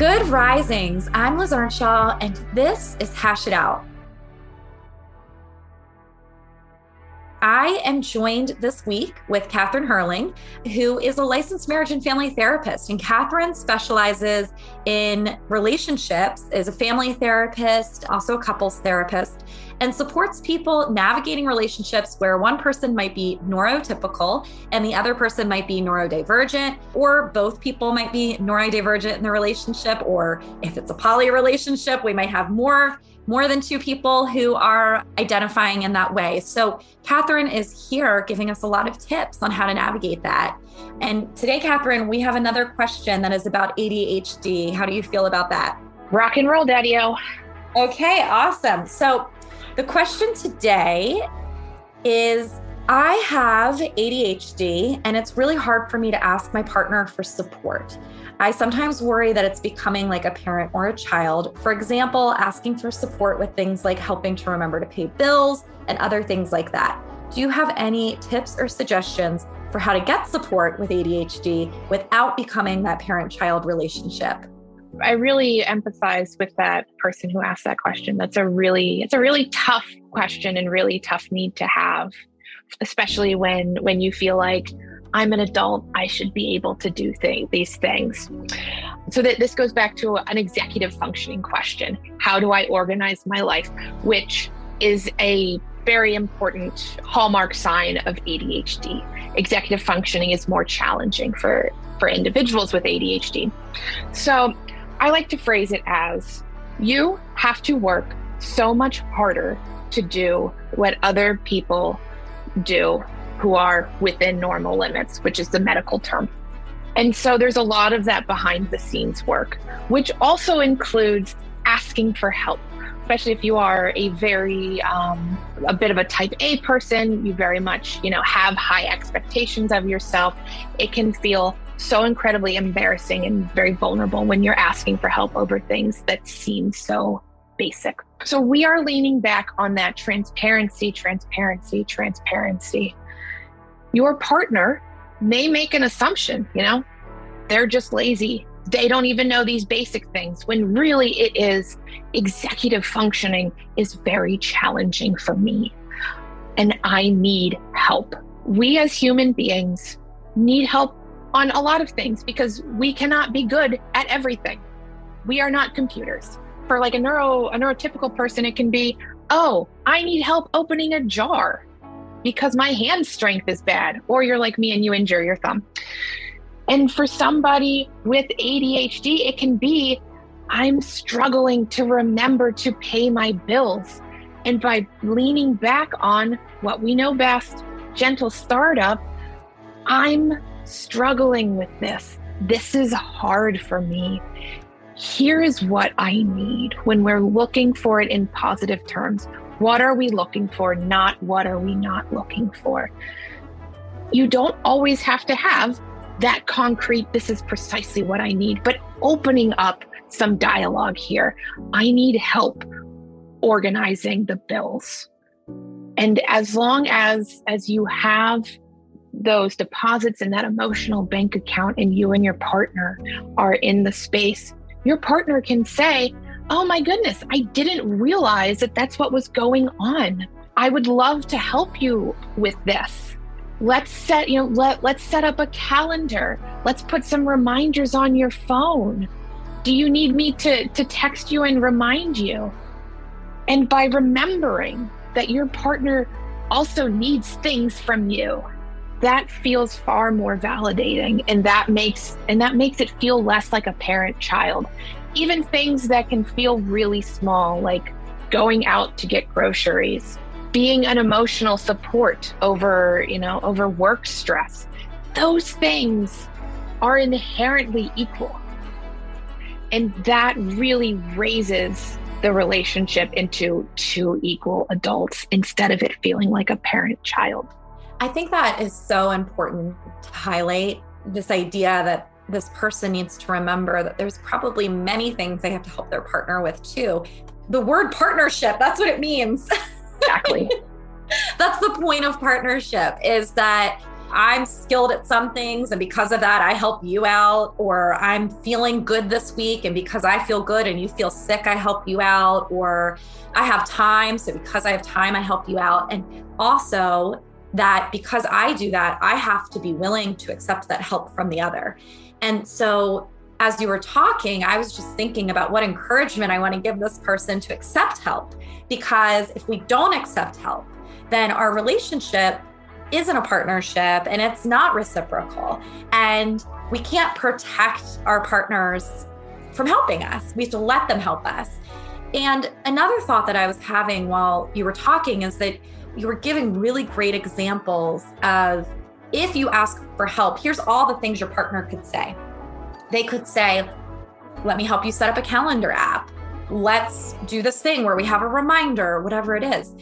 Good risings. I'm Liz Earnshaw, and this is Hash It Out. I am joined this week with Catherine Hurling, who is a licensed marriage and family therapist. And Catherine specializes in relationships, is a family therapist, also a couples therapist, and supports people navigating relationships where one person might be neurotypical and the other person might be neurodivergent, or both people might be neurodivergent in the relationship, or if it's a poly relationship, we might have more more than two people who are identifying in that way. So, Catherine is here giving us a lot of tips on how to navigate that. And today, Catherine, we have another question that is about ADHD. How do you feel about that? Rock and roll, Daddy O. Okay, awesome. So, the question today is I have ADHD, and it's really hard for me to ask my partner for support. I sometimes worry that it's becoming like a parent or a child. For example, asking for support with things like helping to remember to pay bills and other things like that. Do you have any tips or suggestions for how to get support with ADHD without becoming that parent child relationship? I really empathize with that person who asked that question. That's a really it's a really tough question and really tough need to have, especially when when you feel like I'm an adult. I should be able to do thing, these things. So that this goes back to an executive functioning question. How do I organize my life? Which is a very important hallmark sign of ADHD. Executive functioning is more challenging for, for individuals with ADHD. So I like to phrase it as you have to work so much harder to do what other people do who are within normal limits, which is the medical term. And so there's a lot of that behind the scenes work, which also includes asking for help, especially if you are a very, um, a bit of a type A person, you very much, you know, have high expectations of yourself. It can feel so incredibly embarrassing and very vulnerable when you're asking for help over things that seem so basic. So we are leaning back on that transparency, transparency, transparency your partner may make an assumption, you know, they're just lazy. They don't even know these basic things when really it is executive functioning is very challenging for me. And I need help. We as human beings need help on a lot of things because we cannot be good at everything. We are not computers. For like a neuro a neurotypical person it can be, "Oh, I need help opening a jar." because my hand strength is bad, or you're like me and you injure your thumb. And for somebody with ADHD, it can be I'm struggling to remember to pay my bills. And by leaning back on what we know best, gentle startup, I'm struggling with this. This is hard for me. Here is what I need when we're looking for it in positive terms. What are we looking for? Not what are we not looking for? You don't always have to have that concrete, this is precisely what I need, but opening up some dialogue here. I need help organizing the bills. And as long as as you have those deposits in that emotional bank account and you and your partner are in the space, your partner can say, oh my goodness, I didn't realize that that's what was going on. I would love to help you with this. Let's set, you know, let, let's set up a calendar. Let's put some reminders on your phone. Do you need me to, to text you and remind you? And by remembering that your partner also needs things from you, that feels far more validating and that makes and that makes it feel less like a parent child even things that can feel really small, like going out to get groceries, being an emotional support over, you know, over work stress. those things are inherently equal. And that really raises the relationship into two equal adults instead of it feeling like a parent child. I think that is so important to highlight this idea that this person needs to remember that there's probably many things they have to help their partner with too. The word partnership, that's what it means. Exactly. that's the point of partnership is that I'm skilled at some things and because of that I help you out or I'm feeling good this week and because I feel good and you feel sick I help you out or I have time so because I have time I help you out and also that because I do that I have to be willing to accept that help from the other. And so as you were talking I was just thinking about what encouragement I want to give this person to accept help because if we don't accept help then our relationship isn't a partnership and it's not reciprocal. And we can't protect our partners from helping us. We have to let them help us. And another thought that I was having while you were talking is that you were giving really great examples of if you ask for help, here's all the things your partner could say. They could say, Let me help you set up a calendar app. Let's do this thing where we have a reminder, whatever it is.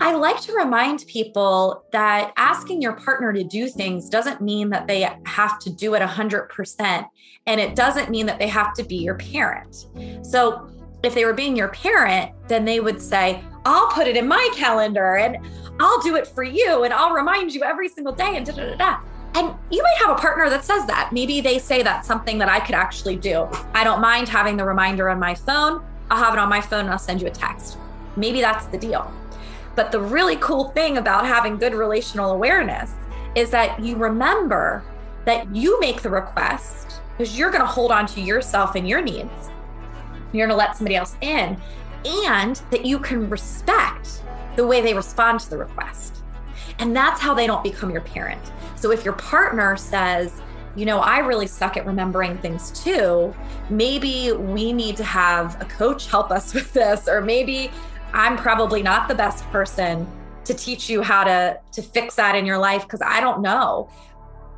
I like to remind people that asking your partner to do things doesn't mean that they have to do it 100%. And it doesn't mean that they have to be your parent. So if they were being your parent, then they would say, I'll put it in my calendar and I'll do it for you and I'll remind you every single day and da da da. And you might have a partner that says that. Maybe they say that's something that I could actually do. I don't mind having the reminder on my phone. I'll have it on my phone and I'll send you a text. Maybe that's the deal. But the really cool thing about having good relational awareness is that you remember that you make the request because you're going to hold on to yourself and your needs. You're going to let somebody else in, and that you can respect the way they respond to the request. And that's how they don't become your parent. So if your partner says, you know, I really suck at remembering things too. Maybe we need to have a coach help us with this, or maybe I'm probably not the best person to teach you how to to fix that in your life because I don't know.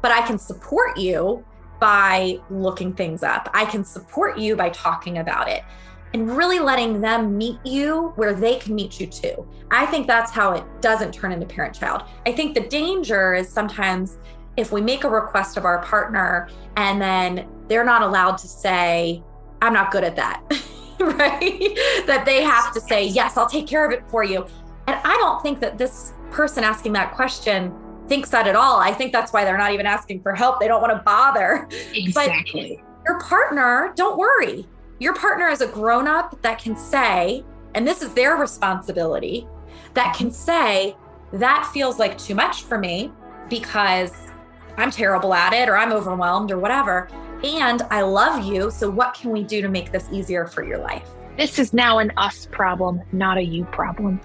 But I can support you by looking things up. I can support you by talking about it and really letting them meet you where they can meet you too. I think that's how it doesn't turn into parent child. I think the danger is sometimes if we make a request of our partner and then they're not allowed to say, I'm not good at that. right? that they have to say, yes, I'll take care of it for you. And I don't think that this person asking that question thinks that at all. I think that's why they're not even asking for help. They don't want to bother. Exactly. But your partner, don't worry. Your partner is a grown up that can say, and this is their responsibility, that can say, that feels like too much for me because I'm terrible at it or I'm overwhelmed or whatever and I love you. So, what can we do to make this easier for your life? This is now an us problem, not a you problem.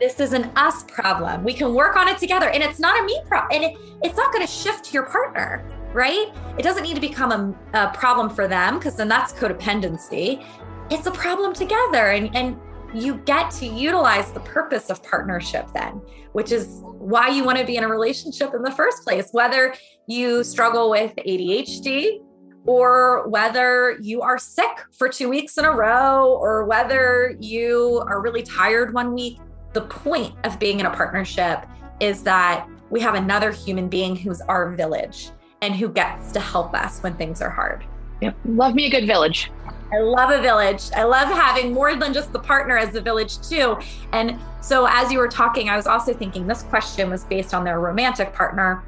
This is an us problem. We can work on it together. And it's not a me problem. And it, it's not going to shift to your partner, right? It doesn't need to become a, a problem for them because then that's codependency. It's a problem together. And, and you get to utilize the purpose of partnership then, which is why you want to be in a relationship in the first place. Whether you struggle with ADHD, or whether you are sick for two weeks in a row, or whether you are really tired one week. The point of being in a partnership is that we have another human being who's our village and who gets to help us when things are hard. Yep. Love me a good village. I love a village. I love having more than just the partner as a village, too. And so, as you were talking, I was also thinking this question was based on their romantic partner,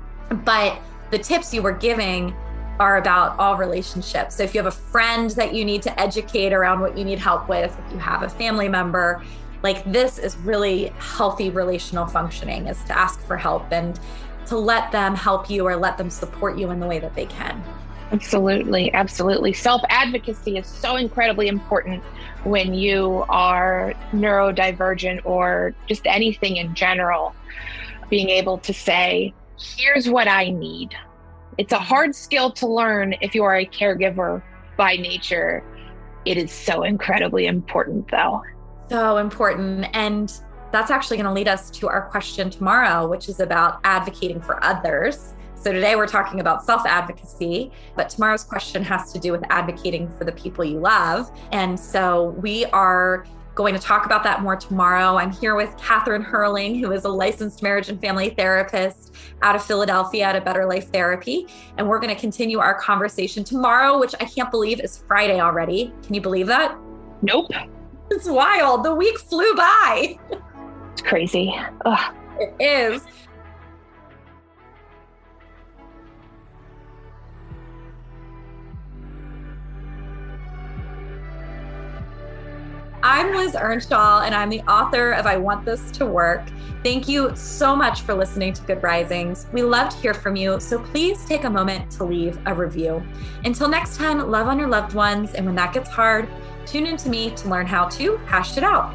but the tips you were giving are about all relationships. So if you have a friend that you need to educate around what you need help with, if you have a family member, like this is really healthy relational functioning is to ask for help and to let them help you or let them support you in the way that they can. Absolutely, absolutely. Self advocacy is so incredibly important when you are neurodivergent or just anything in general. Being able to say, here's what I need. It's a hard skill to learn if you are a caregiver by nature. It is so incredibly important, though. So important. And that's actually going to lead us to our question tomorrow, which is about advocating for others. So today we're talking about self advocacy, but tomorrow's question has to do with advocating for the people you love. And so we are going to talk about that more tomorrow. I'm here with Katherine Hurling, who is a licensed marriage and family therapist out of Philadelphia at a Better Life Therapy. And we're going to continue our conversation tomorrow, which I can't believe is Friday already. Can you believe that? Nope. It's wild. The week flew by. It's crazy. Ugh. It is. I'm Liz Earnshaw, and I'm the author of I Want This to Work. Thank you so much for listening to Good Risings. We love to hear from you, so please take a moment to leave a review. Until next time, love on your loved ones, and when that gets hard, tune in to me to learn how to hash it out.